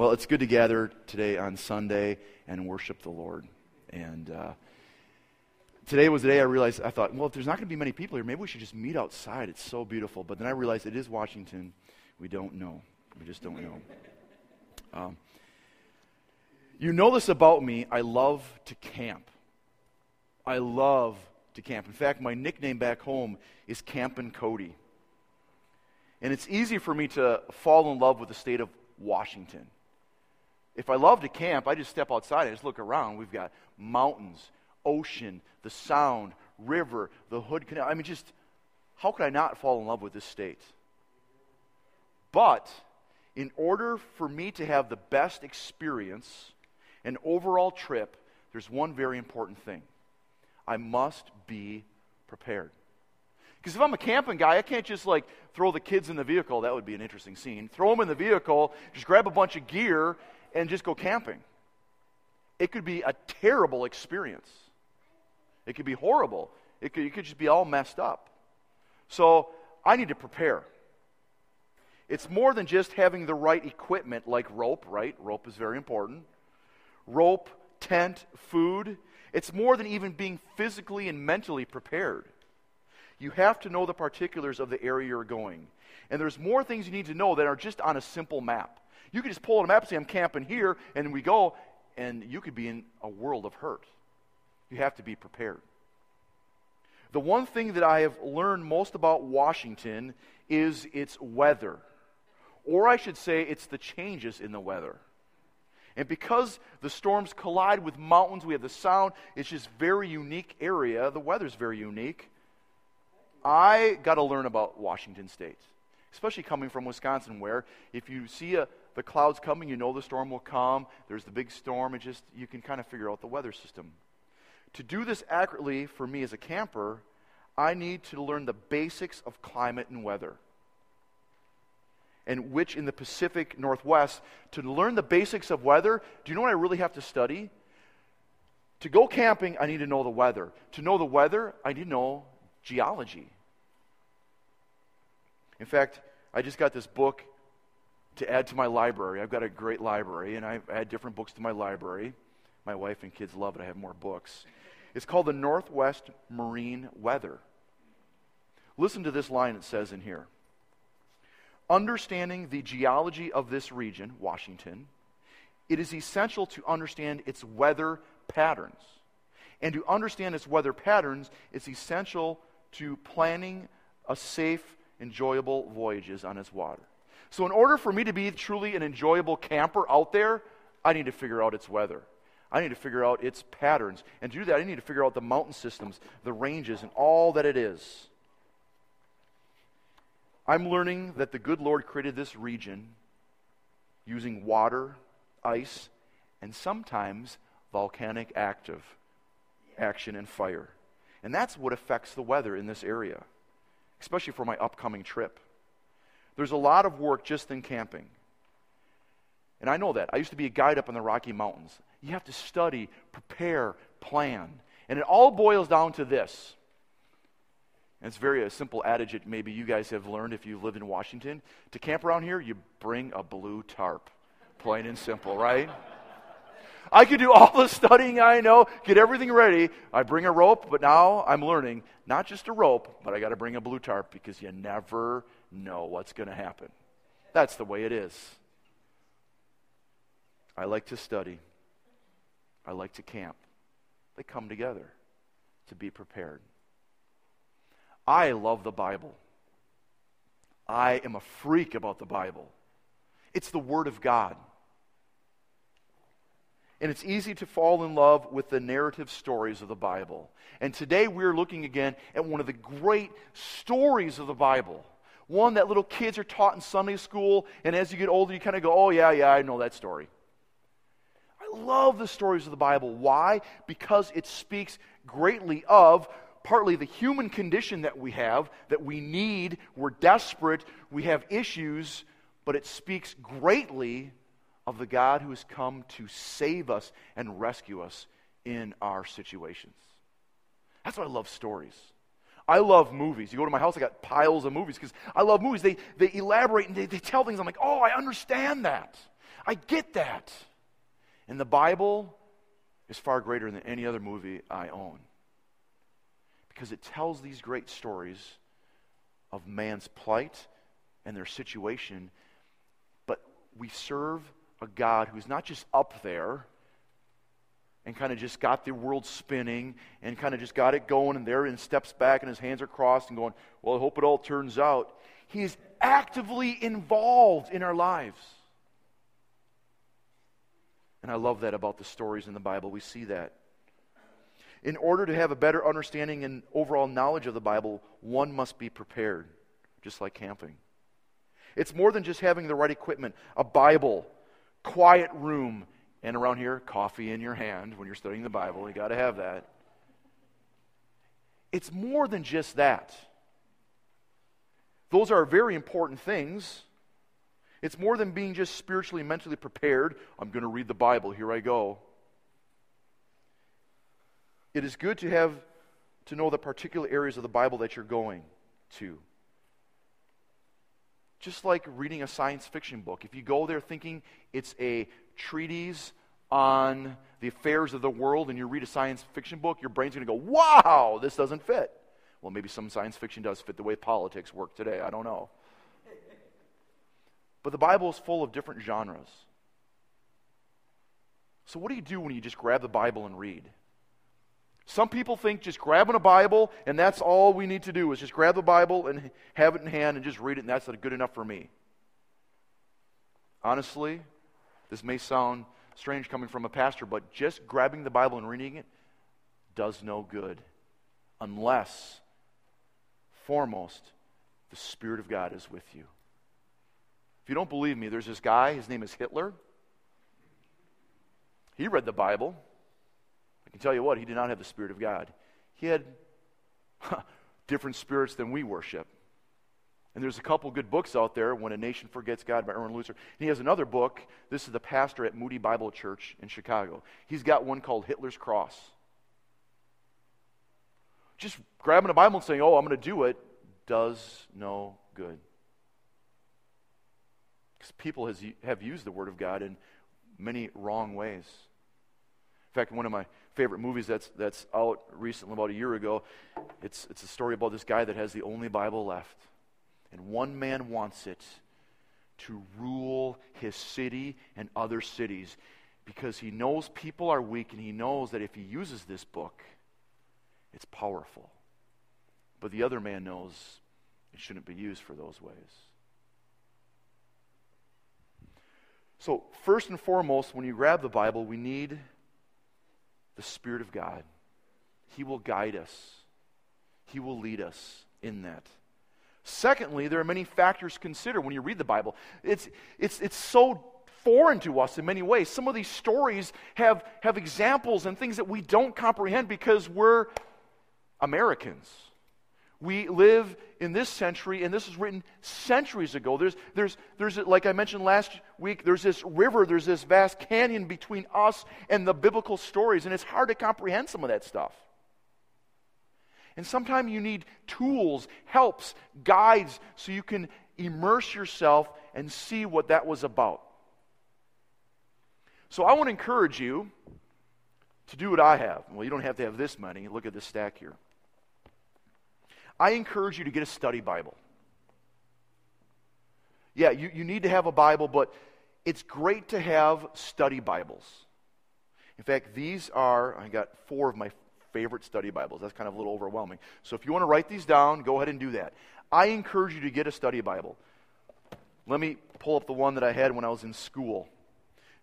Well, it's good to gather today on Sunday and worship the Lord. And uh, today was the day I realized, I thought, well, if there's not going to be many people here, maybe we should just meet outside. It's so beautiful. But then I realized it is Washington. We don't know. We just don't know. Um, you know this about me. I love to camp. I love to camp. In fact, my nickname back home is Campin' Cody. And it's easy for me to fall in love with the state of Washington. If I love to camp, I just step outside and just look around. We've got mountains, ocean, the sound, river, the Hood Canal. I mean, just how could I not fall in love with this state? But in order for me to have the best experience and overall trip, there's one very important thing I must be prepared. Because if I'm a camping guy, I can't just like throw the kids in the vehicle. That would be an interesting scene. Throw them in the vehicle, just grab a bunch of gear, and just go camping. It could be a terrible experience. It could be horrible. It could, you could just be all messed up. So I need to prepare. It's more than just having the right equipment like rope, right? Rope is very important. Rope, tent, food. It's more than even being physically and mentally prepared. You have to know the particulars of the area you're going. And there's more things you need to know that are just on a simple map. You could just pull out a map and say, I'm camping here, and we go, and you could be in a world of hurt. You have to be prepared. The one thing that I have learned most about Washington is its weather. Or I should say, it's the changes in the weather. And because the storms collide with mountains, we have the sound, it's just very unique area. The weather's very unique. I got to learn about Washington State, especially coming from Wisconsin, where if you see a, the clouds coming, you know the storm will come. There's the big storm. and just you can kind of figure out the weather system. To do this accurately for me as a camper, I need to learn the basics of climate and weather. And which in the Pacific Northwest, to learn the basics of weather, do you know what I really have to study? To go camping, I need to know the weather. To know the weather, I need to know geology. In fact, I just got this book to add to my library. I've got a great library, and I add different books to my library. My wife and kids love it. I have more books. It's called the Northwest Marine Weather. Listen to this line it says in here Understanding the geology of this region, Washington, it is essential to understand its weather patterns. And to understand its weather patterns, it's essential to planning a safe, enjoyable voyages on its water. So, in order for me to be truly an enjoyable camper out there, I need to figure out its weather. I need to figure out its patterns. And to do that, I need to figure out the mountain systems, the ranges, and all that it is. I'm learning that the good Lord created this region using water, ice, and sometimes volcanic active action and fire. And that's what affects the weather in this area, especially for my upcoming trip. There's a lot of work just in camping. And I know that. I used to be a guide up in the Rocky Mountains. You have to study, prepare, plan. And it all boils down to this. And it's very a simple adage that maybe you guys have learned if you live in Washington. To camp around here, you bring a blue tarp. Plain and simple, right? I could do all the studying I know, get everything ready. I bring a rope, but now I'm learning not just a rope, but I got to bring a blue tarp because you never know what's going to happen. That's the way it is. I like to study. I like to camp. They come together to be prepared. I love the Bible. I am a freak about the Bible. It's the Word of God. And it's easy to fall in love with the narrative stories of the Bible. And today we're looking again at one of the great stories of the Bible. One that little kids are taught in Sunday school, and as you get older, you kind of go, oh, yeah, yeah, I know that story. I love the stories of the Bible. Why? Because it speaks greatly of partly the human condition that we have, that we need, we're desperate, we have issues, but it speaks greatly of the God who has come to save us and rescue us in our situations. That's why I love stories. I love movies. You go to my house, I got piles of movies because I love movies. They, they elaborate and they, they tell things. I'm like, oh, I understand that. I get that. And the Bible is far greater than any other movie I own because it tells these great stories of man's plight and their situation. But we serve a God who's not just up there and kind of just got the world spinning and kind of just got it going and there and steps back and his hands are crossed and going, Well, I hope it all turns out. He is actively involved in our lives. And I love that about the stories in the Bible. We see that. In order to have a better understanding and overall knowledge of the Bible, one must be prepared, just like camping. It's more than just having the right equipment a Bible, quiet room, and around here, coffee in your hand when you're studying the Bible. You got to have that. It's more than just that. Those are very important things. It's more than being just spiritually, mentally prepared. I'm going to read the Bible. Here I go. It is good to have to know the particular areas of the Bible that you're going to. Just like reading a science fiction book. If you go there thinking it's a treatise on the affairs of the world and you read a science fiction book, your brain's going to go, wow, this doesn't fit. Well, maybe some science fiction does fit the way politics work today. I don't know. But the Bible is full of different genres. So, what do you do when you just grab the Bible and read? Some people think just grabbing a Bible and that's all we need to do is just grab the Bible and have it in hand and just read it, and that's good enough for me. Honestly, this may sound strange coming from a pastor, but just grabbing the Bible and reading it does no good unless, foremost, the Spirit of God is with you. If you don't believe me, there's this guy, his name is Hitler. He read the Bible. I can tell you what, he did not have the Spirit of God. He had different spirits than we worship. And there's a couple good books out there, When a Nation Forgets God by Erwin Lutzer. And he has another book. This is the pastor at Moody Bible Church in Chicago. He's got one called Hitler's Cross. Just grabbing a Bible and saying, oh, I'm going to do it, does no good. Because people has, have used the Word of God in many wrong ways. In fact, one of my favorite movies that's, that's out recently, about a year ago, it's, it's a story about this guy that has the only Bible left. And one man wants it to rule his city and other cities because he knows people are weak and he knows that if he uses this book, it's powerful. But the other man knows it shouldn't be used for those ways. So, first and foremost, when you grab the Bible, we need the Spirit of God. He will guide us, He will lead us in that. Secondly, there are many factors to consider when you read the Bible. It's, it's, it's so foreign to us in many ways. Some of these stories have, have examples and things that we don't comprehend because we're Americans. We live in this century, and this was written centuries ago. There's, there's, there's, like I mentioned last week, there's this river, there's this vast canyon between us and the biblical stories, and it's hard to comprehend some of that stuff. And sometimes you need tools, helps, guides, so you can immerse yourself and see what that was about. So I want to encourage you to do what I have. Well, you don't have to have this many. Look at this stack here. I encourage you to get a study Bible. Yeah, you, you need to have a Bible, but it's great to have study Bibles. In fact, these are, I got four of my favorite study Bibles. That's kind of a little overwhelming. So if you want to write these down, go ahead and do that. I encourage you to get a study Bible. Let me pull up the one that I had when I was in school.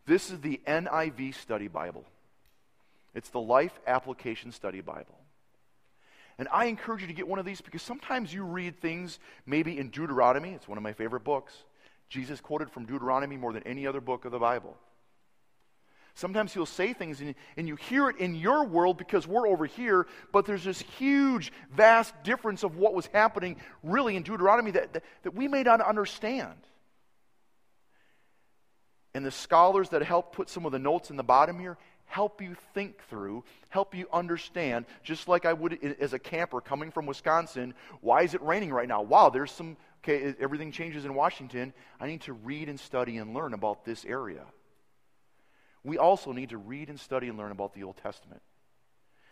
This is the NIV Study Bible. It's the Life Application Study Bible. And I encourage you to get one of these because sometimes you read things maybe in Deuteronomy. It's one of my favorite books. Jesus quoted from Deuteronomy more than any other book of the Bible. Sometimes he'll say things and, and you hear it in your world because we're over here, but there's this huge, vast difference of what was happening really in Deuteronomy that, that, that we may not understand. And the scholars that helped put some of the notes in the bottom here help you think through, help you understand, just like I would as a camper coming from Wisconsin. Why is it raining right now? Wow, there's some, okay, everything changes in Washington. I need to read and study and learn about this area. We also need to read and study and learn about the Old Testament.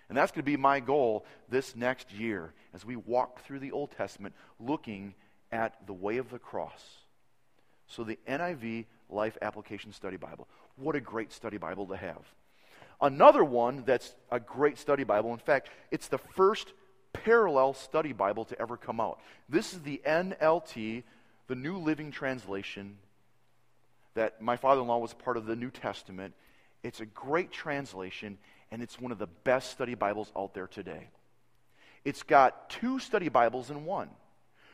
And that's going to be my goal this next year as we walk through the Old Testament looking at the way of the cross. So, the NIV Life Application Study Bible. What a great study Bible to have. Another one that's a great study Bible, in fact, it's the first parallel study Bible to ever come out. This is the NLT, the New Living Translation, that my father in law was part of the New Testament. It's a great translation, and it's one of the best study Bibles out there today. It's got two study Bibles in one.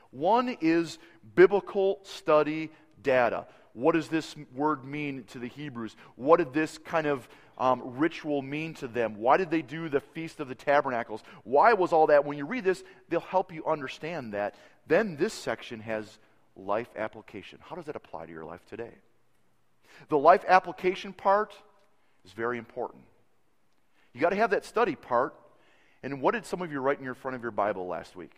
One is biblical study data. What does this word mean to the Hebrews? What did this kind of um, ritual mean to them? Why did they do the Feast of the Tabernacles? Why was all that? When you read this, they'll help you understand that. Then this section has life application. How does that apply to your life today? The life application part is very important. You got to have that study part. And what did some of you write in your front of your Bible last week?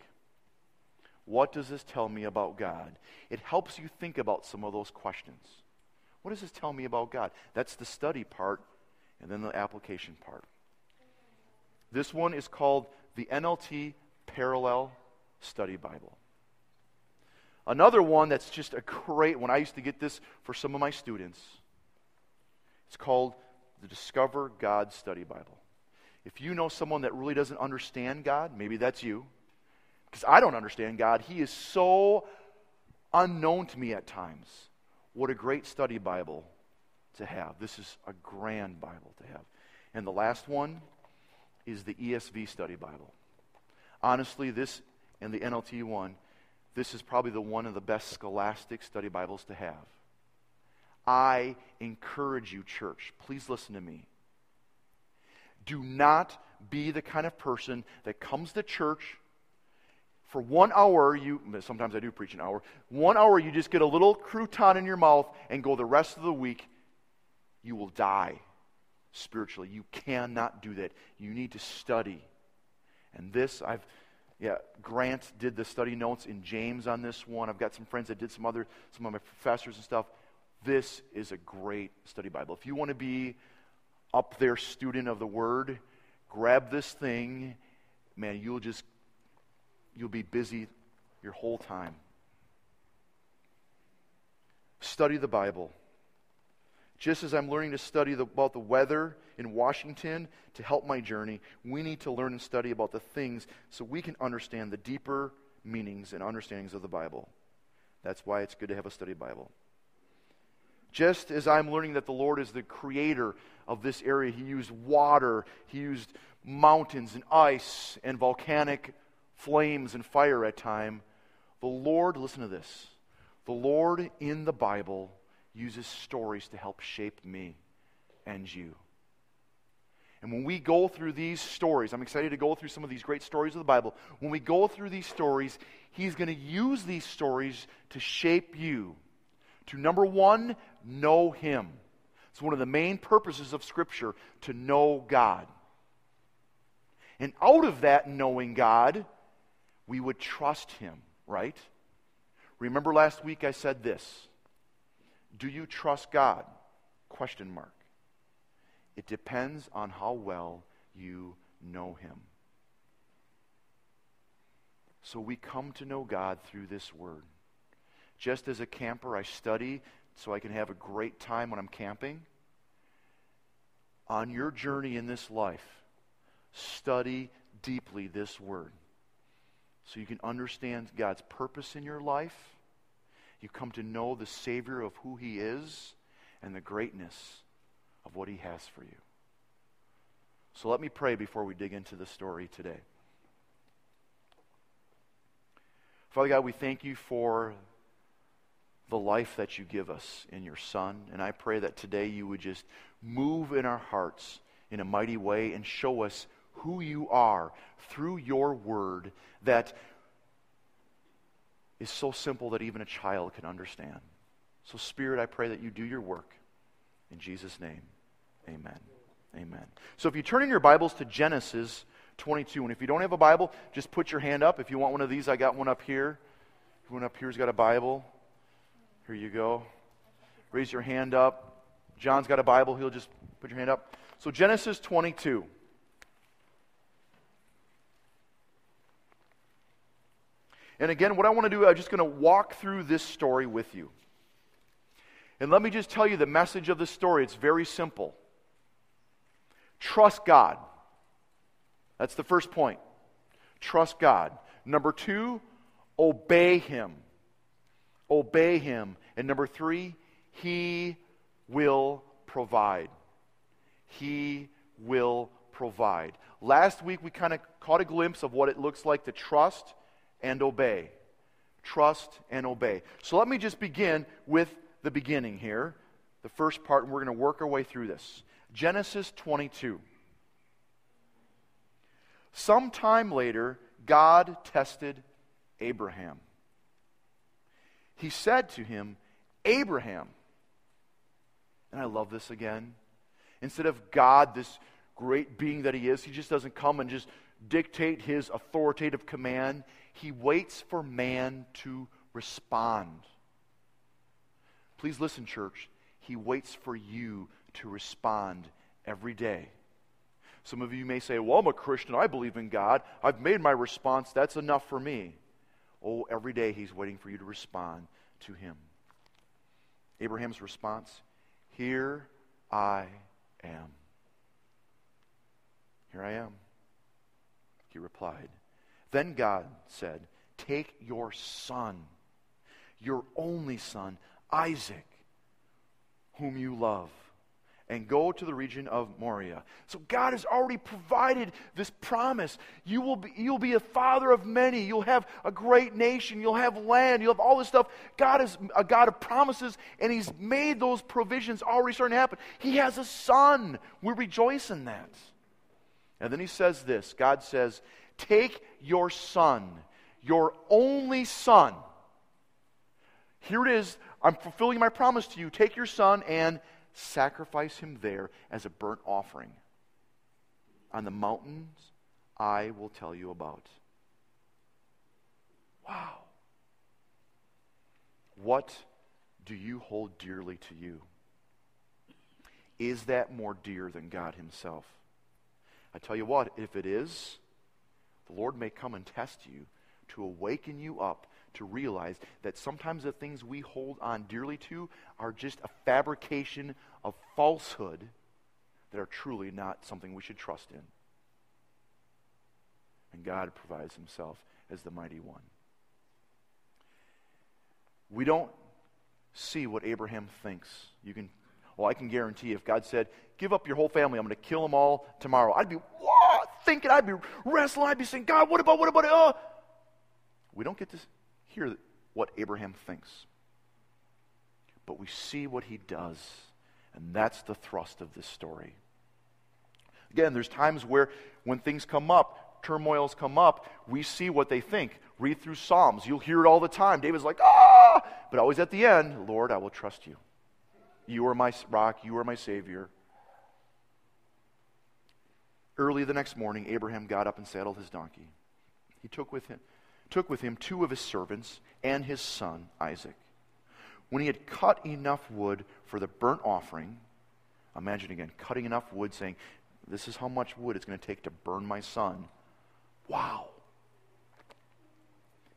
What does this tell me about God? It helps you think about some of those questions. What does this tell me about God? That's the study part, and then the application part. This one is called the NLT Parallel Study Bible. Another one that's just a great one, I used to get this for some of my students. It's called the Discover God Study Bible. If you know someone that really doesn't understand God, maybe that's you because I don't understand God. He is so unknown to me at times. What a great study Bible to have. This is a grand Bible to have. And the last one is the ESV study Bible. Honestly, this and the NLT one, this is probably the one of the best scholastic study Bibles to have. I encourage you, church, please listen to me. Do not be the kind of person that comes to church for one hour, you sometimes I do preach an hour. One hour, you just get a little crouton in your mouth and go the rest of the week. You will die spiritually. You cannot do that. You need to study. And this, I've, yeah, Grant did the study notes in James on this one. I've got some friends that did some other, some of my professors and stuff. This is a great study Bible. If you want to be up there student of the Word, grab this thing. Man, you'll just you'll be busy your whole time. Study the Bible. Just as I'm learning to study the, about the weather in Washington to help my journey, we need to learn and study about the things so we can understand the deeper meanings and understandings of the Bible. That's why it's good to have a study Bible. Just as I'm learning that the Lord is the creator of this area, He used water, He used mountains and ice and volcanic flames and fire at time. The Lord, listen to this. The Lord in the Bible uses stories to help shape me and you. And when we go through these stories, I'm excited to go through some of these great stories of the Bible. When we go through these stories, He's going to use these stories to shape you. To number one, know Him. It's one of the main purposes of Scripture to know God. And out of that knowing God, we would trust him, right? Remember last week I said this. Do you trust God? Question mark. It depends on how well you know him. So we come to know God through this word. Just as a camper, I study so I can have a great time when I'm camping. On your journey in this life, study deeply this word so you can understand God's purpose in your life. You come to know the Savior of who He is and the greatness of what He has for you. So let me pray before we dig into the story today. Father God, we thank you for the life that you give us in your Son. And I pray that today you would just move in our hearts in a mighty way and show us who you are through your word that is so simple that even a child can understand. So, Spirit, I pray that you do your work. In Jesus' name, amen. Amen. So if you turn in your Bibles to Genesis 22, and if you don't have a Bible, just put your hand up. If you want one of these, I got one up here. One up here's got a Bible. Here you go. Raise your hand up. John's got a Bible. He'll just put your hand up. So Genesis 22. And again, what I want to do, I'm just going to walk through this story with you. And let me just tell you the message of the story. It's very simple. Trust God. That's the first point. Trust God. Number two, obey Him. Obey Him. And number three, He will provide. He will provide. Last week, we kind of caught a glimpse of what it looks like to trust and obey. Trust and obey. So let me just begin with the beginning here, the first part, and we're going to work our way through this. Genesis 22. Sometime later, God tested Abraham. He said to him, Abraham. And I love this again. Instead of God, this great being that he is, he just doesn't come and just dictate his authoritative command. He waits for man to respond. Please listen, church. He waits for you to respond every day. Some of you may say, Well, I'm a Christian. I believe in God. I've made my response. That's enough for me. Oh, every day He's waiting for you to respond to Him. Abraham's response Here I am. Here I am. He replied. Then God said, Take your son, your only son, Isaac, whom you love, and go to the region of Moriah. So God has already provided this promise. You will be, you'll be a father of many. You'll have a great nation. You'll have land. You'll have all this stuff. God is a God of promises, and He's made those provisions already starting to happen. He has a son. We rejoice in that. And then He says this God says, Take your son, your only son. Here it is. I'm fulfilling my promise to you. Take your son and sacrifice him there as a burnt offering on the mountains I will tell you about. Wow. What do you hold dearly to you? Is that more dear than God Himself? I tell you what, if it is, the Lord may come and test you to awaken you up to realize that sometimes the things we hold on dearly to are just a fabrication of falsehood that are truly not something we should trust in. And God provides himself as the mighty one. We don't see what Abraham thinks. You can well, I can guarantee if God said, "Give up your whole family, I'm going to kill them all tomorrow." I'd be what? Thinking I'd be wrestling, I'd be saying, "God, what about what about it?" Uh? We don't get to hear what Abraham thinks. But we see what he does, and that's the thrust of this story. Again, there's times where when things come up, turmoils come up, we see what they think. Read through Psalms. You'll hear it all the time. David's like, ah! But always at the end, Lord, I will trust you. You are my rock. You are my Savior. Early the next morning, Abraham got up and saddled his donkey. He took with him took with him two of his servants and his son, Isaac. When he had cut enough wood for the burnt offering, imagine again, cutting enough wood, saying, This is how much wood it's going to take to burn my son. Wow.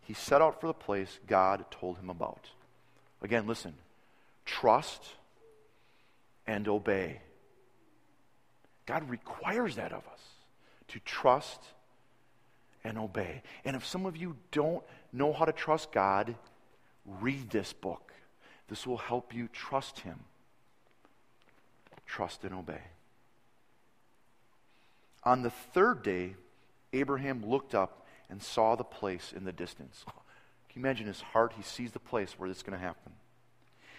He set out for the place God told him about. Again, listen trust and obey. God requires that of us to trust and obey. And if some of you don't know how to trust God, read this book. This will help you trust Him. Trust and obey. On the third day, Abraham looked up and saw the place in the distance. Can you imagine his heart? He sees the place where it's going to happen.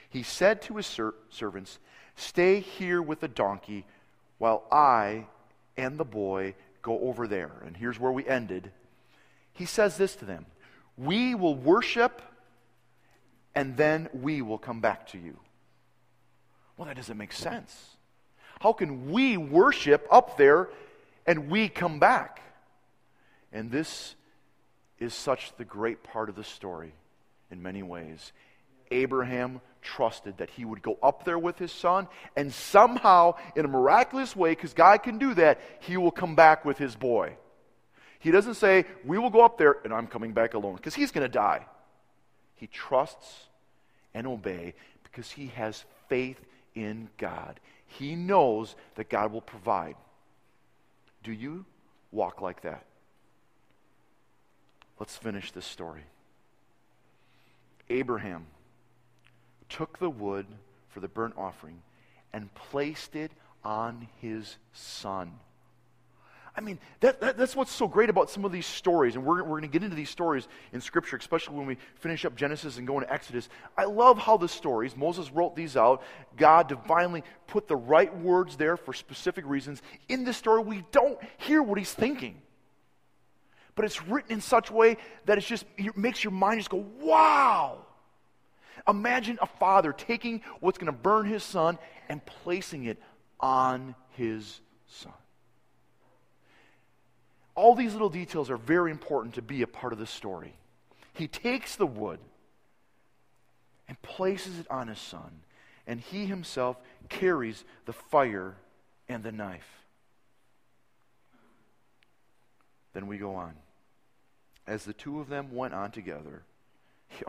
He said to his ser- servants, Stay here with the donkey while I and the boy go over there. And here's where we ended. He says this to them We will worship, and then we will come back to you. Well, that doesn't make sense. How can we worship up there and we come back? And this is such the great part of the story in many ways. Abraham trusted that he would go up there with his son, and somehow, in a miraculous way, because God can do that, he will come back with his boy. He doesn't say, We will go up there and I'm coming back alone, because he's going to die. He trusts and obey because he has faith in God. He knows that God will provide. Do you walk like that? Let's finish this story. Abraham took the wood for the burnt offering and placed it on his son. I mean, that, that, that's what's so great about some of these stories. And we're, we're going to get into these stories in Scripture, especially when we finish up Genesis and go into Exodus. I love how the stories, Moses wrote these out. God divinely put the right words there for specific reasons. In this story, we don't hear what he's thinking. But it's written in such a way that it's just, it makes your mind just go, wow. Imagine a father taking what's going to burn his son and placing it on his son all these little details are very important to be a part of the story. He takes the wood and places it on his son, and he himself carries the fire and the knife. Then we go on. As the two of them went on together,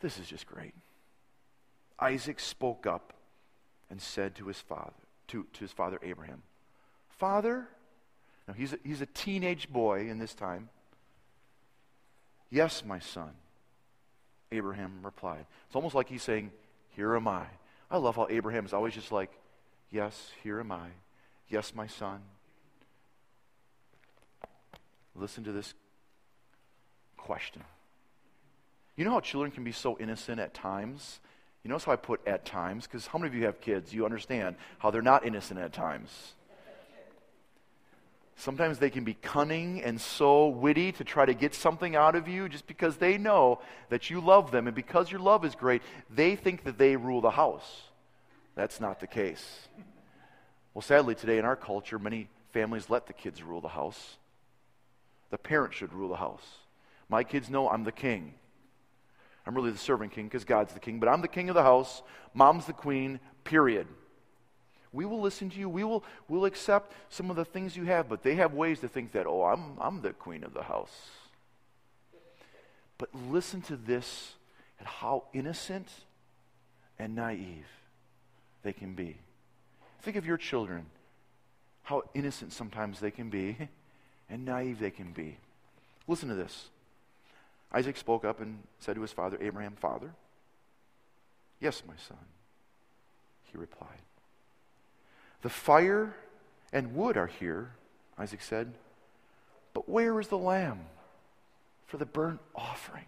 this is just great. Isaac spoke up and said to his father, to, to his father Abraham, Father, now, he's a, he's a teenage boy in this time. Yes, my son, Abraham replied. It's almost like he's saying, Here am I. I love how Abraham is always just like, Yes, here am I. Yes, my son. Listen to this question. You know how children can be so innocent at times? You notice how I put at times? Because how many of you have kids? You understand how they're not innocent at times. Sometimes they can be cunning and so witty to try to get something out of you just because they know that you love them. And because your love is great, they think that they rule the house. That's not the case. Well, sadly, today in our culture, many families let the kids rule the house. The parents should rule the house. My kids know I'm the king. I'm really the servant king because God's the king, but I'm the king of the house. Mom's the queen, period. We will listen to you. We will we'll accept some of the things you have, but they have ways to think that, oh, I'm, I'm the queen of the house. But listen to this and how innocent and naive they can be. Think of your children, how innocent sometimes they can be and naive they can be. Listen to this. Isaac spoke up and said to his father, Abraham, Father, yes, my son, he replied. The fire and wood are here, Isaac said, but where is the lamb for the burnt offering?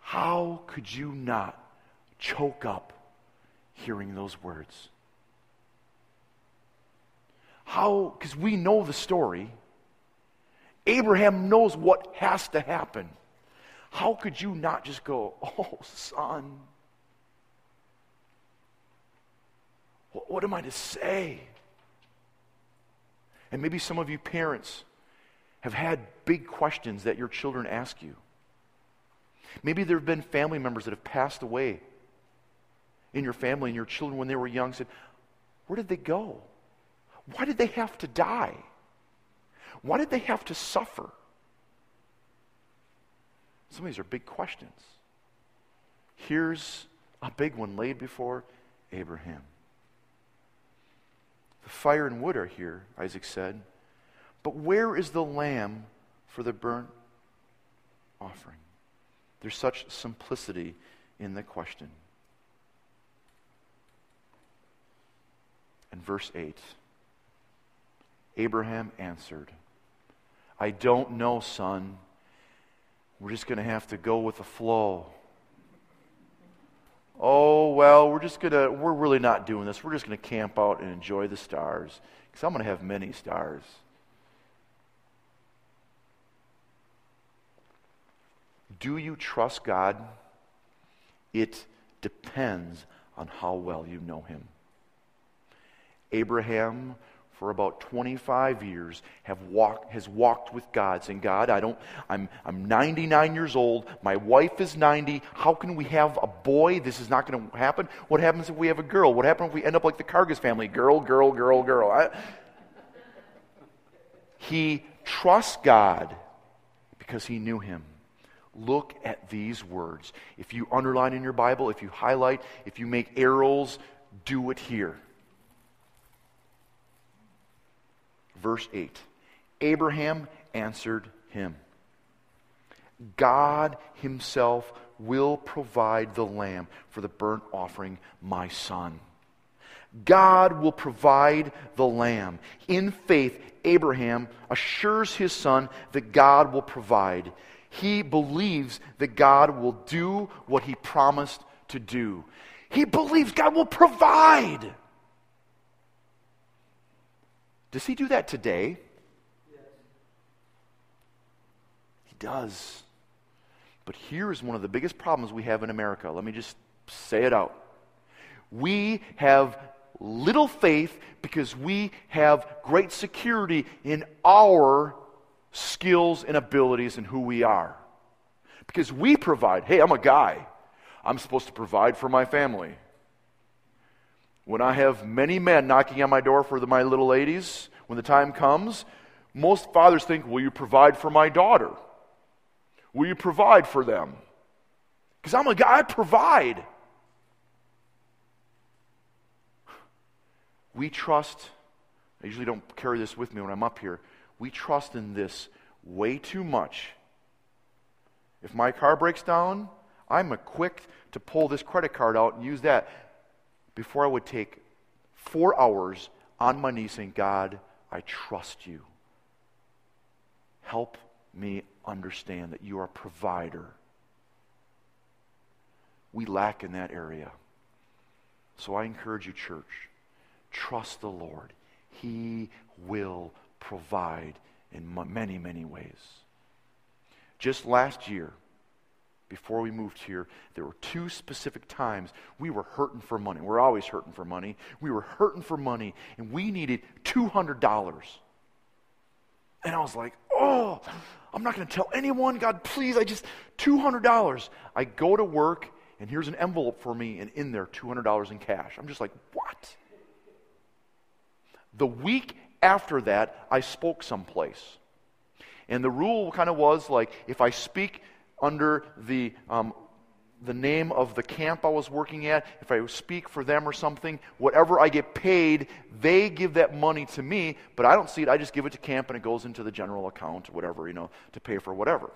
How could you not choke up hearing those words? How, because we know the story. Abraham knows what has to happen. How could you not just go, oh, son? What, what am I to say? And maybe some of you parents have had big questions that your children ask you. Maybe there have been family members that have passed away in your family and your children when they were young said, Where did they go? Why did they have to die? Why did they have to suffer? Some of these are big questions. Here's a big one laid before Abraham. The fire and wood are here, Isaac said. But where is the lamb for the burnt offering? There's such simplicity in the question. And verse 8 Abraham answered, I don't know, son. We're just going to have to go with the flow oh, well, we're just going to, we're really not doing this. We're just going to camp out and enjoy the stars because I'm going to have many stars. Do you trust God? It depends on how well you know him. Abraham, for about 25 years, have walked, has walked with God, saying, God, I don't, I'm, I'm 99 years old. My wife is 90. How can we have a boy? This is not going to happen. What happens if we have a girl? What happens if we end up like the Kargas family? Girl, girl, girl, girl. I, he trusts God because he knew him. Look at these words. If you underline in your Bible, if you highlight, if you make arrows, do it here. Verse 8 Abraham answered him God himself will provide the lamb for the burnt offering, my son. God will provide the lamb. In faith, Abraham assures his son that God will provide. He believes that God will do what he promised to do. He believes God will provide. Does he do that today? Yes. He does. But here is one of the biggest problems we have in America. Let me just say it out. We have little faith because we have great security in our skills and abilities and who we are. Because we provide. Hey, I'm a guy. I'm supposed to provide for my family. When I have many men knocking on my door for the, my little ladies, when the time comes, most fathers think, Will you provide for my daughter? Will you provide for them? Because I'm a guy, I provide. We trust, I usually don't carry this with me when I'm up here. We trust in this way too much. If my car breaks down, I'm quick to pull this credit card out and use that before I would take four hours on my knees saying, God, I trust you. Help me understand that you are a provider. We lack in that area. So I encourage you, church, Trust the Lord. He will provide in many, many ways. Just last year, before we moved here, there were two specific times we were hurting for money. We're always hurting for money. We were hurting for money, and we needed $200. And I was like, oh, I'm not going to tell anyone. God, please, I just, $200. I go to work, and here's an envelope for me, and in there, $200 in cash. I'm just like, what? The week after that, I spoke someplace. And the rule kind of was like if I speak under the, um, the name of the camp I was working at, if I speak for them or something, whatever I get paid, they give that money to me, but I don't see it. I just give it to camp and it goes into the general account, whatever, you know, to pay for whatever.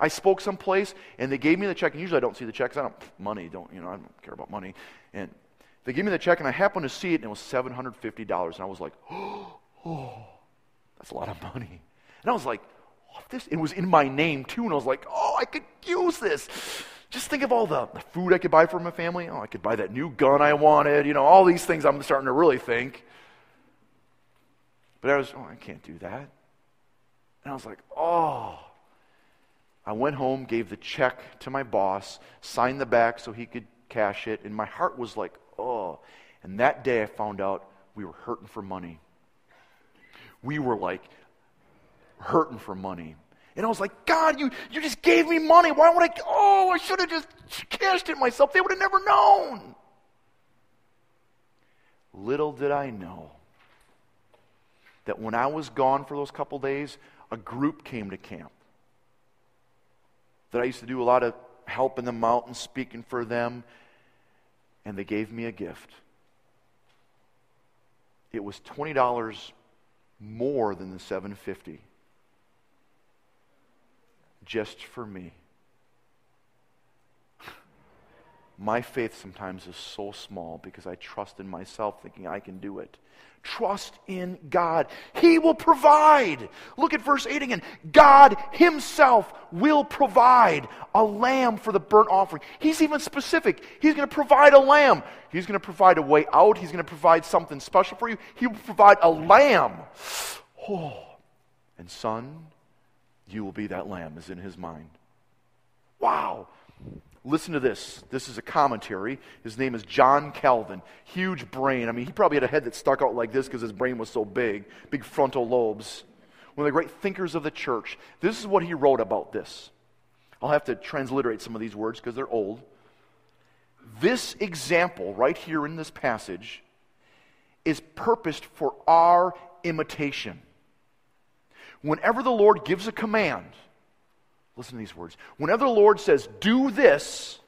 I spoke someplace and they gave me the check, and usually I don't see the checks. I don't, money, don't, you know, I don't care about money. And they gave me the check, and I happened to see it, and it was $750. And I was like, oh, that's a lot of money. And I was like, oh, this, it was in my name too, and I was like, oh, I could use this. Just think of all the, the food I could buy for my family. Oh, I could buy that new gun I wanted. You know, all these things I'm starting to really think. But I was, oh, I can't do that. And I was like, oh. I went home, gave the check to my boss, signed the back so he could cash it, and my heart was like, oh. And that day I found out we were hurting for money. We were like hurting for money. And I was like, God, you, you just gave me money. Why would I? Oh, I should have just cashed it myself. They would have never known. Little did I know that when I was gone for those couple days, a group came to camp. That I used to do a lot of helping them out and speaking for them and they gave me a gift. It was $20 more than the 750 just for me. My faith sometimes is so small because I trust in myself thinking I can do it. Trust in God. He will provide. Look at verse 8 again. God Himself will provide a lamb for the burnt offering. He's even specific. He's going to provide a lamb. He's going to provide a way out. He's going to provide something special for you. He will provide a lamb. Oh. And son, you will be that lamb, is in his mind. Wow. Listen to this. This is a commentary. His name is John Calvin. Huge brain. I mean, he probably had a head that stuck out like this because his brain was so big, big frontal lobes. One of the great thinkers of the church. This is what he wrote about this. I'll have to transliterate some of these words because they're old. This example, right here in this passage, is purposed for our imitation. Whenever the Lord gives a command, listen to these words. Whenever the Lord says, do this,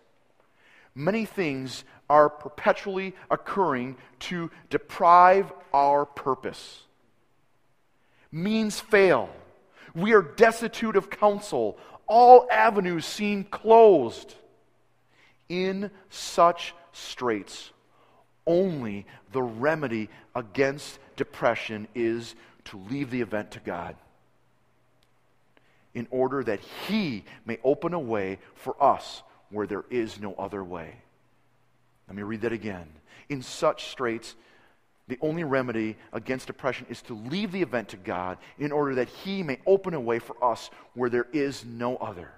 many things are perpetually occurring to deprive our purpose. Means fail. We are destitute of counsel. All avenues seem closed. In such straits, only the remedy against depression is to leave the event to God in order that He may open a way for us where there is no other way. Let me read that again. In such straits, the only remedy against depression is to leave the event to God in order that He may open a way for us where there is no other.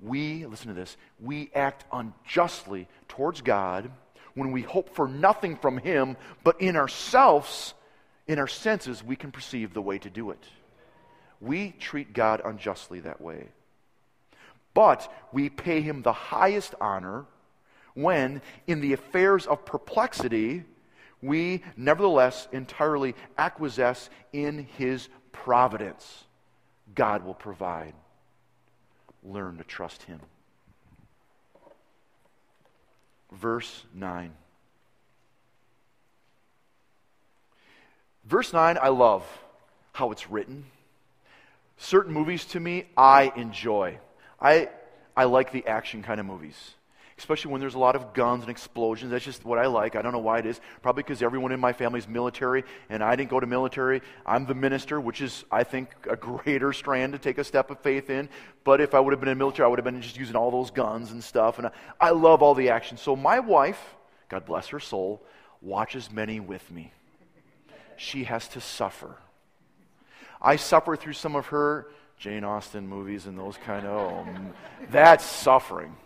We, listen to this, we act unjustly towards God when we hope for nothing from Him, but in ourselves, in our senses, we can perceive the way to do it. We treat God unjustly that way. But we pay him the highest honor when, in the affairs of perplexity, we nevertheless entirely acquiesce in his providence. God will provide. Learn to trust him. Verse 9. Verse 9, I love how it's written certain movies to me, I enjoy. I, I like the action kind of movies, especially when there's a lot of guns and explosions. That's just what I like. I don't know why it is. Probably because everyone in my family is military, and I didn't go to military. I'm the minister, which is, I think, a greater strand to take a step of faith in. But if I would have been in military, I would have been just using all those guns and stuff. And I, I love all the action. So my wife, God bless her soul, watches many with me. She has to suffer I suffer through some of her Jane Austen movies and those kind of, oh, that's suffering.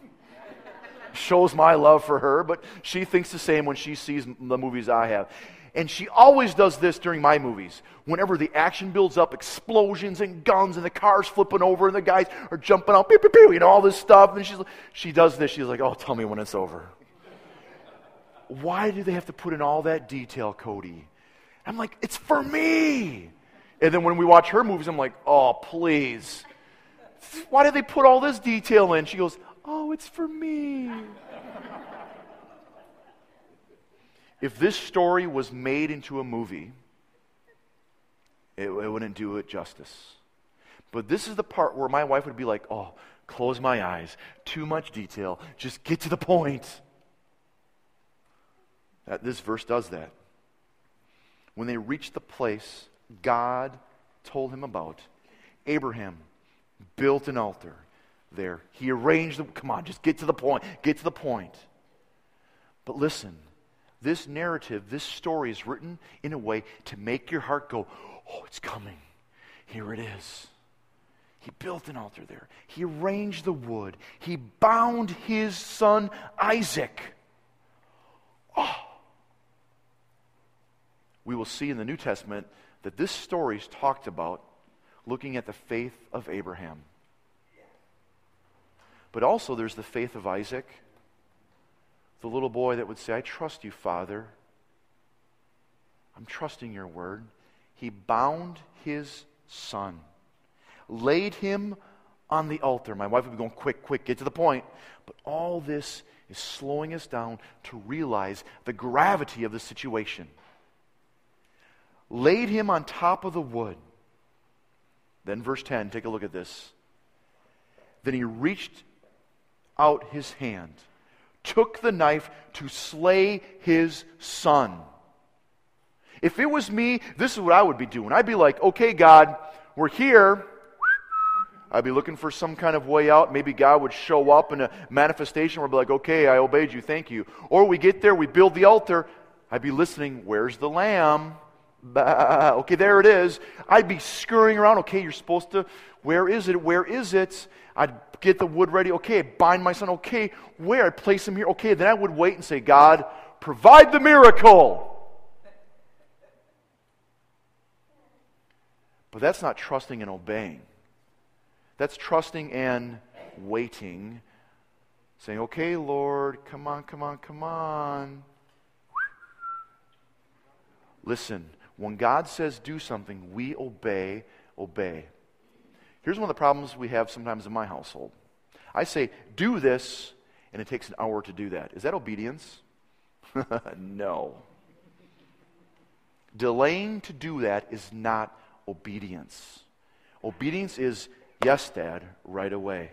Shows my love for her, but she thinks the same when she sees the movies I have. And she always does this during my movies. Whenever the action builds up, explosions and guns and the cars flipping over and the guys are jumping out, pew, pew, pew, know, all this stuff. And she's, she does this. She's like, oh, tell me when it's over. Why do they have to put in all that detail, Cody? I'm like, it's for me. And then when we watch her movies, I'm like, oh, please. Why did they put all this detail in? She goes, oh, it's for me. if this story was made into a movie, it, it wouldn't do it justice. But this is the part where my wife would be like, oh, close my eyes. Too much detail. Just get to the point. That, this verse does that. When they reach the place God told him about. Abraham built an altar there. He arranged them. Come on, just get to the point. Get to the point. But listen, this narrative, this story is written in a way to make your heart go, oh, it's coming. Here it is. He built an altar there. He arranged the wood. He bound his son Isaac. Oh. We will see in the New Testament that this story is talked about looking at the faith of Abraham. But also, there's the faith of Isaac, the little boy that would say, I trust you, Father. I'm trusting your word. He bound his son, laid him on the altar. My wife would be going, quick, quick, get to the point. But all this is slowing us down to realize the gravity of the situation laid him on top of the wood. Then, verse 10, take a look at this. Then he reached out his hand, took the knife to slay his son. If it was me, this is what I would be doing. I'd be like, okay, God, we're here. I'd be looking for some kind of way out. Maybe God would show up in a manifestation where I'd be like, okay, I obeyed you, thank you. Or we get there, we build the altar. I'd be listening, where's the lamb? Bah, okay, there it is. I'd be scurrying around. Okay, you're supposed to. Where is it? Where is it? I'd get the wood ready. Okay, bind my son. Okay, where? I'd place him here. Okay, then I would wait and say, God, provide the miracle. But that's not trusting and obeying. That's trusting and waiting, saying, Okay, Lord, come on, come on, come on. Listen, when God says do something, we obey, obey. Here's one of the problems we have sometimes in my household. I say, do this, and it takes an hour to do that. Is that obedience? no. Delaying to do that is not obedience. Obedience is, yes, Dad, right away.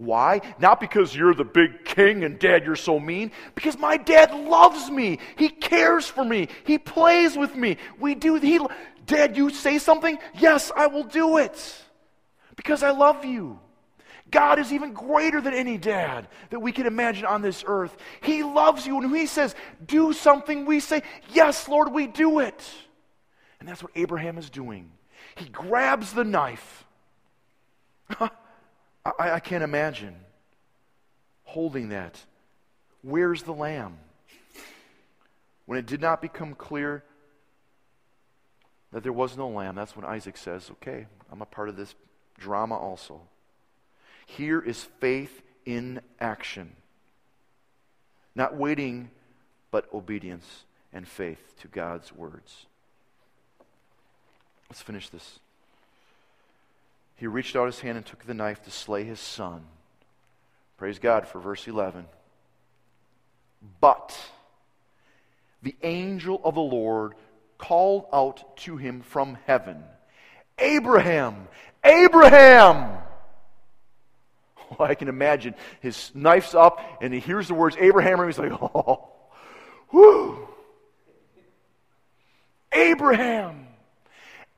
Why? Not because you're the big king and dad, you're so mean. Because my dad loves me. He cares for me. He plays with me. We do. He, dad, you say something? Yes, I will do it. Because I love you. God is even greater than any dad that we can imagine on this earth. He loves you. And when He says, do something, we say, Yes, Lord, we do it. And that's what Abraham is doing. He grabs the knife. I, I can't imagine holding that. Where's the lamb? When it did not become clear that there was no lamb, that's when Isaac says, Okay, I'm a part of this drama also. Here is faith in action. Not waiting, but obedience and faith to God's words. Let's finish this. He reached out his hand and took the knife to slay his son. Praise God for verse 11. But the angel of the Lord called out to him from heaven Abraham! Abraham! I can imagine his knife's up and he hears the words Abraham and he's like, oh, whoo. Abraham!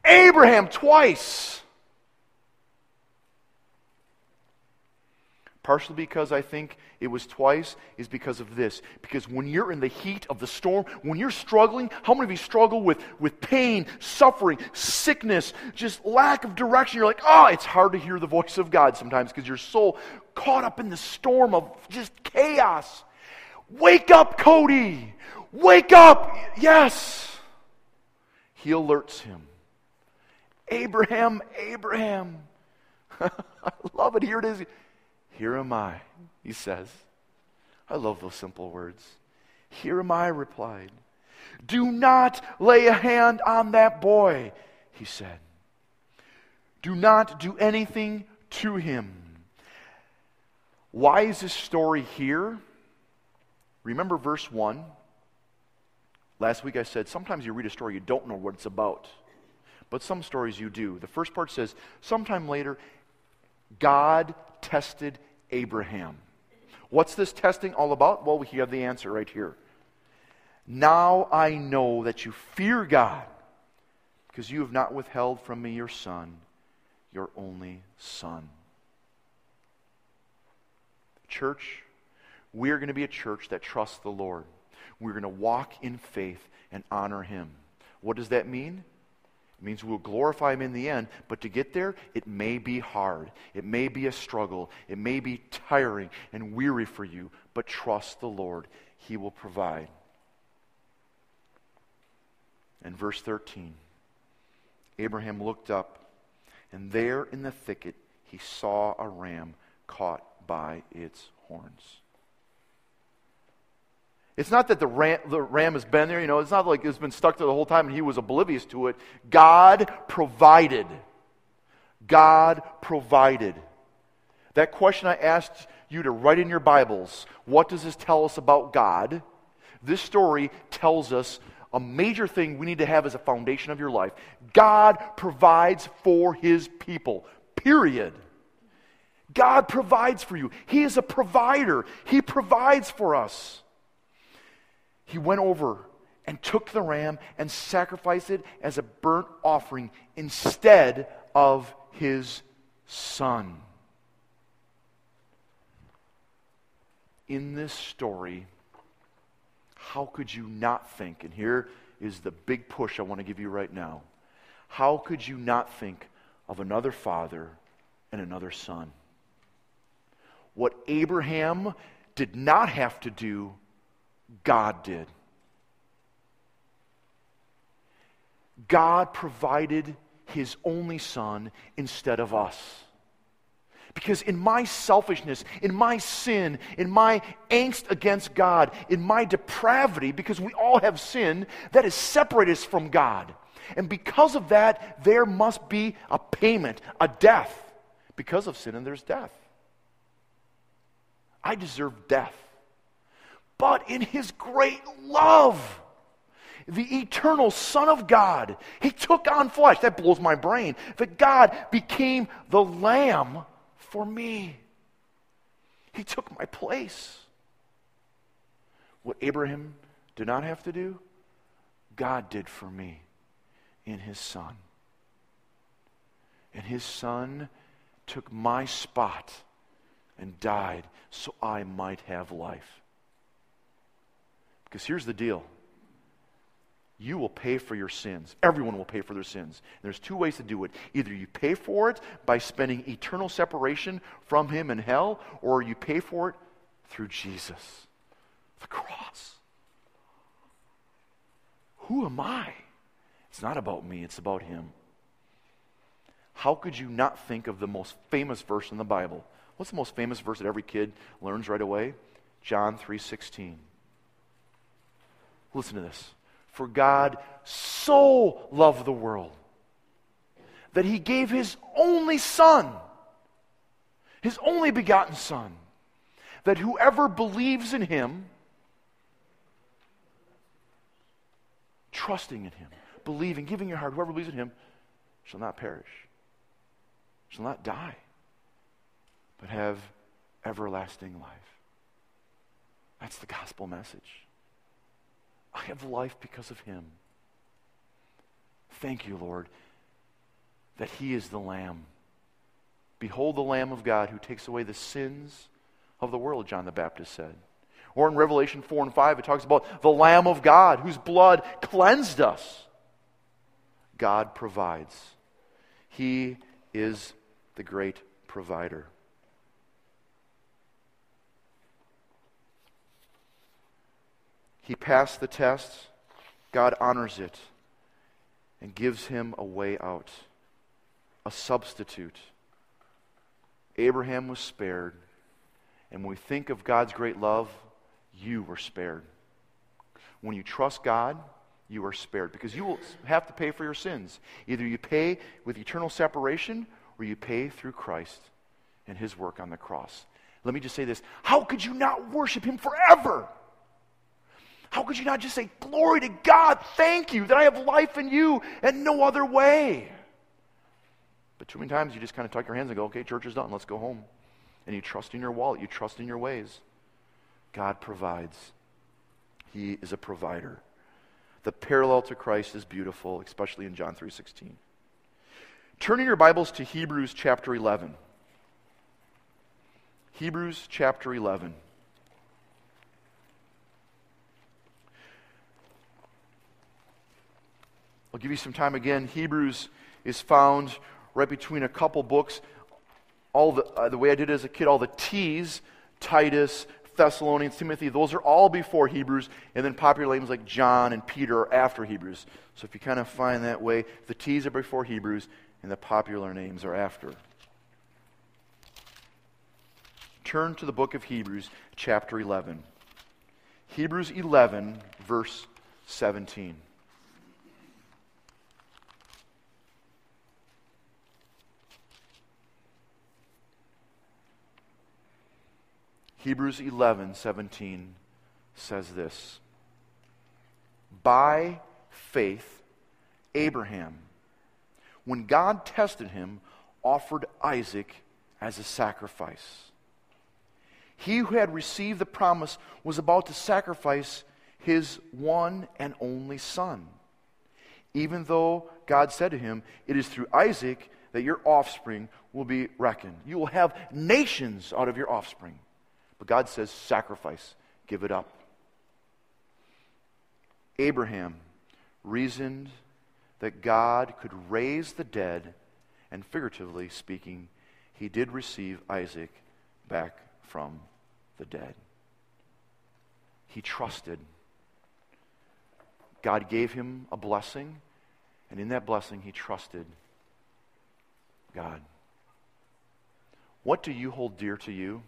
Abraham twice. Partially because I think it was twice, is because of this. Because when you're in the heat of the storm, when you're struggling, how many of you struggle with, with pain, suffering, sickness, just lack of direction? You're like, oh, it's hard to hear the voice of God sometimes because your soul caught up in the storm of just chaos. Wake up, Cody! Wake up! Yes! He alerts him. Abraham, Abraham. I love it. Here it is. Here am I, he says. I love those simple words. Here am I, replied. Do not lay a hand on that boy, he said. Do not do anything to him. Why is this story here? Remember verse 1? Last week I said sometimes you read a story, you don't know what it's about. But some stories you do. The first part says, sometime later, God tested Abraham. What's this testing all about? Well, we have the answer right here. Now I know that you fear God because you have not withheld from me your son, your only son. Church, we are going to be a church that trusts the Lord. We're going to walk in faith and honor him. What does that mean? It means we'll glorify Him in the end, but to get there, it may be hard. It may be a struggle. It may be tiring and weary for you, but trust the Lord. He will provide. And verse 13 Abraham looked up, and there in the thicket he saw a ram caught by its horns. It's not that the ram, the ram has been there, you know, it's not like it's been stuck there the whole time and he was oblivious to it. God provided. God provided. That question I asked you to write in your Bibles what does this tell us about God? This story tells us a major thing we need to have as a foundation of your life. God provides for his people, period. God provides for you. He is a provider, He provides for us he went over and took the ram and sacrificed it as a burnt offering instead of his son. In this story, how could you not think, and here is the big push I want to give you right now. How could you not think of another father and another son? What Abraham did not have to do, God did. God provided his only son instead of us. Because in my selfishness, in my sin, in my angst against God, in my depravity, because we all have sin, that has separated us from God. And because of that, there must be a payment, a death. Because of sin, and there's death. I deserve death. But in His great love, the eternal Son of God, He took on flesh. That blows my brain. That God became the Lamb for me. He took my place. What Abraham did not have to do, God did for me in His Son. And His Son took my spot and died so I might have life. Because here's the deal you will pay for your sins. Everyone will pay for their sins. And there's two ways to do it. Either you pay for it by spending eternal separation from Him in hell, or you pay for it through Jesus, the cross. Who am I? It's not about me, it's about Him. How could you not think of the most famous verse in the Bible? What's the most famous verse that every kid learns right away? John 3:16. Listen to this. For God so loved the world that he gave his only son, his only begotten son, that whoever believes in him, trusting in him, believing, giving your heart, whoever believes in him, shall not perish, shall not die, but have everlasting life. That's the gospel message. I have life because of him. Thank you, Lord, that he is the Lamb. Behold the Lamb of God who takes away the sins of the world, John the Baptist said. Or in Revelation 4 and 5, it talks about the Lamb of God whose blood cleansed us. God provides. He is the great provider. He passed the test. God honors it and gives him a way out, a substitute. Abraham was spared. And when we think of God's great love, you were spared. When you trust God, you are spared because you will have to pay for your sins. Either you pay with eternal separation or you pay through Christ and his work on the cross. Let me just say this how could you not worship him forever? How could you not just say, Glory to God, thank you that I have life in you and no other way? But too many times you just kind of tuck your hands and go, Okay, church is done, let's go home. And you trust in your wallet, you trust in your ways. God provides, He is a provider. The parallel to Christ is beautiful, especially in John 3:16. Turning your Bibles to Hebrews chapter 11. Hebrews chapter 11. I'll give you some time again. Hebrews is found right between a couple books. All the, uh, the way I did it as a kid, all the T's, Titus, Thessalonians, Timothy, those are all before Hebrews, and then popular names like John and Peter are after Hebrews. So if you kind of find that way, the T's are before Hebrews, and the popular names are after. Turn to the book of Hebrews, chapter 11. Hebrews 11, verse 17. Hebrews 11 17 says this By faith, Abraham, when God tested him, offered Isaac as a sacrifice. He who had received the promise was about to sacrifice his one and only son. Even though God said to him, It is through Isaac that your offspring will be reckoned. You will have nations out of your offspring. But God says, sacrifice, give it up. Abraham reasoned that God could raise the dead, and figuratively speaking, he did receive Isaac back from the dead. He trusted. God gave him a blessing, and in that blessing, he trusted God. What do you hold dear to you?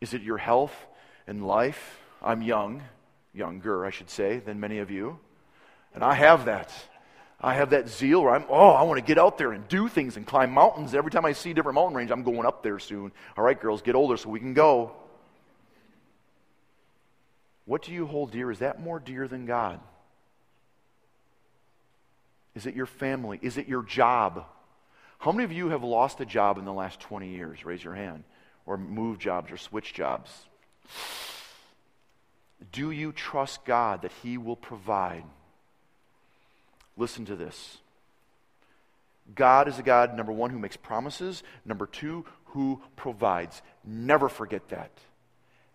Is it your health and life? I'm young, younger, I should say, than many of you. And I have that. I have that zeal where I'm, oh, I want to get out there and do things and climb mountains. Every time I see a different mountain range, I'm going up there soon. All right, girls, get older so we can go. What do you hold dear? Is that more dear than God? Is it your family? Is it your job? How many of you have lost a job in the last 20 years? Raise your hand. Or move jobs or switch jobs. Do you trust God that He will provide? Listen to this. God is a God, number one, who makes promises, number two, who provides. Never forget that.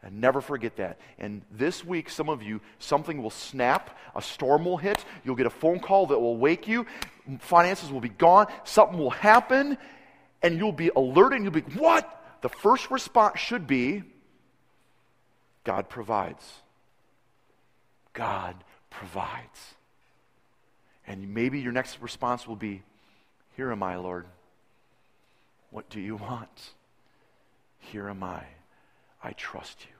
And never forget that. And this week, some of you, something will snap, a storm will hit, you'll get a phone call that will wake you, finances will be gone, something will happen, and you'll be alerted and you'll be, what? The first response should be, God provides. God provides. And maybe your next response will be, Here am I, Lord. What do you want? Here am I. I trust you.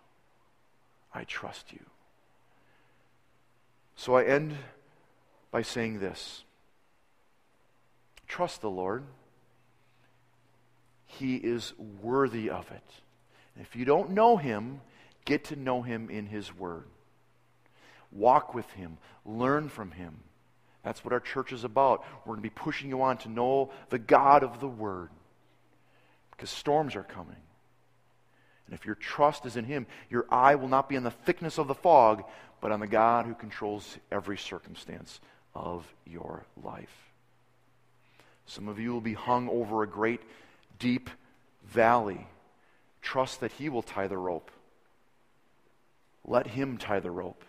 I trust you. So I end by saying this Trust the Lord. He is worthy of it. And if you don't know him, get to know him in his word. Walk with him, learn from him. That's what our church is about. We're going to be pushing you on to know the God of the word because storms are coming. And if your trust is in him, your eye will not be on the thickness of the fog, but on the God who controls every circumstance of your life. Some of you will be hung over a great, deep valley. Trust that he will tie the rope. Let him tie the rope.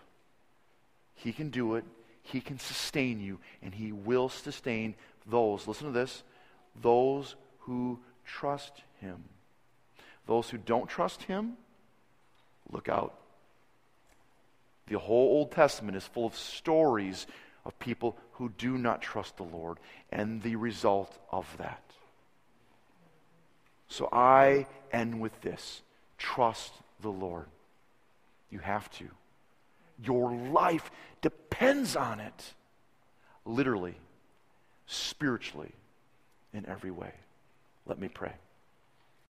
He can do it. He can sustain you, and He will sustain those, listen to this, those who trust Him. Those who don't trust Him, look out. The whole Old Testament is full of stories of people who do not trust the Lord and the result of that. So I end with this trust the Lord. You have to. Your life depends on it, literally, spiritually, in every way. Let me pray.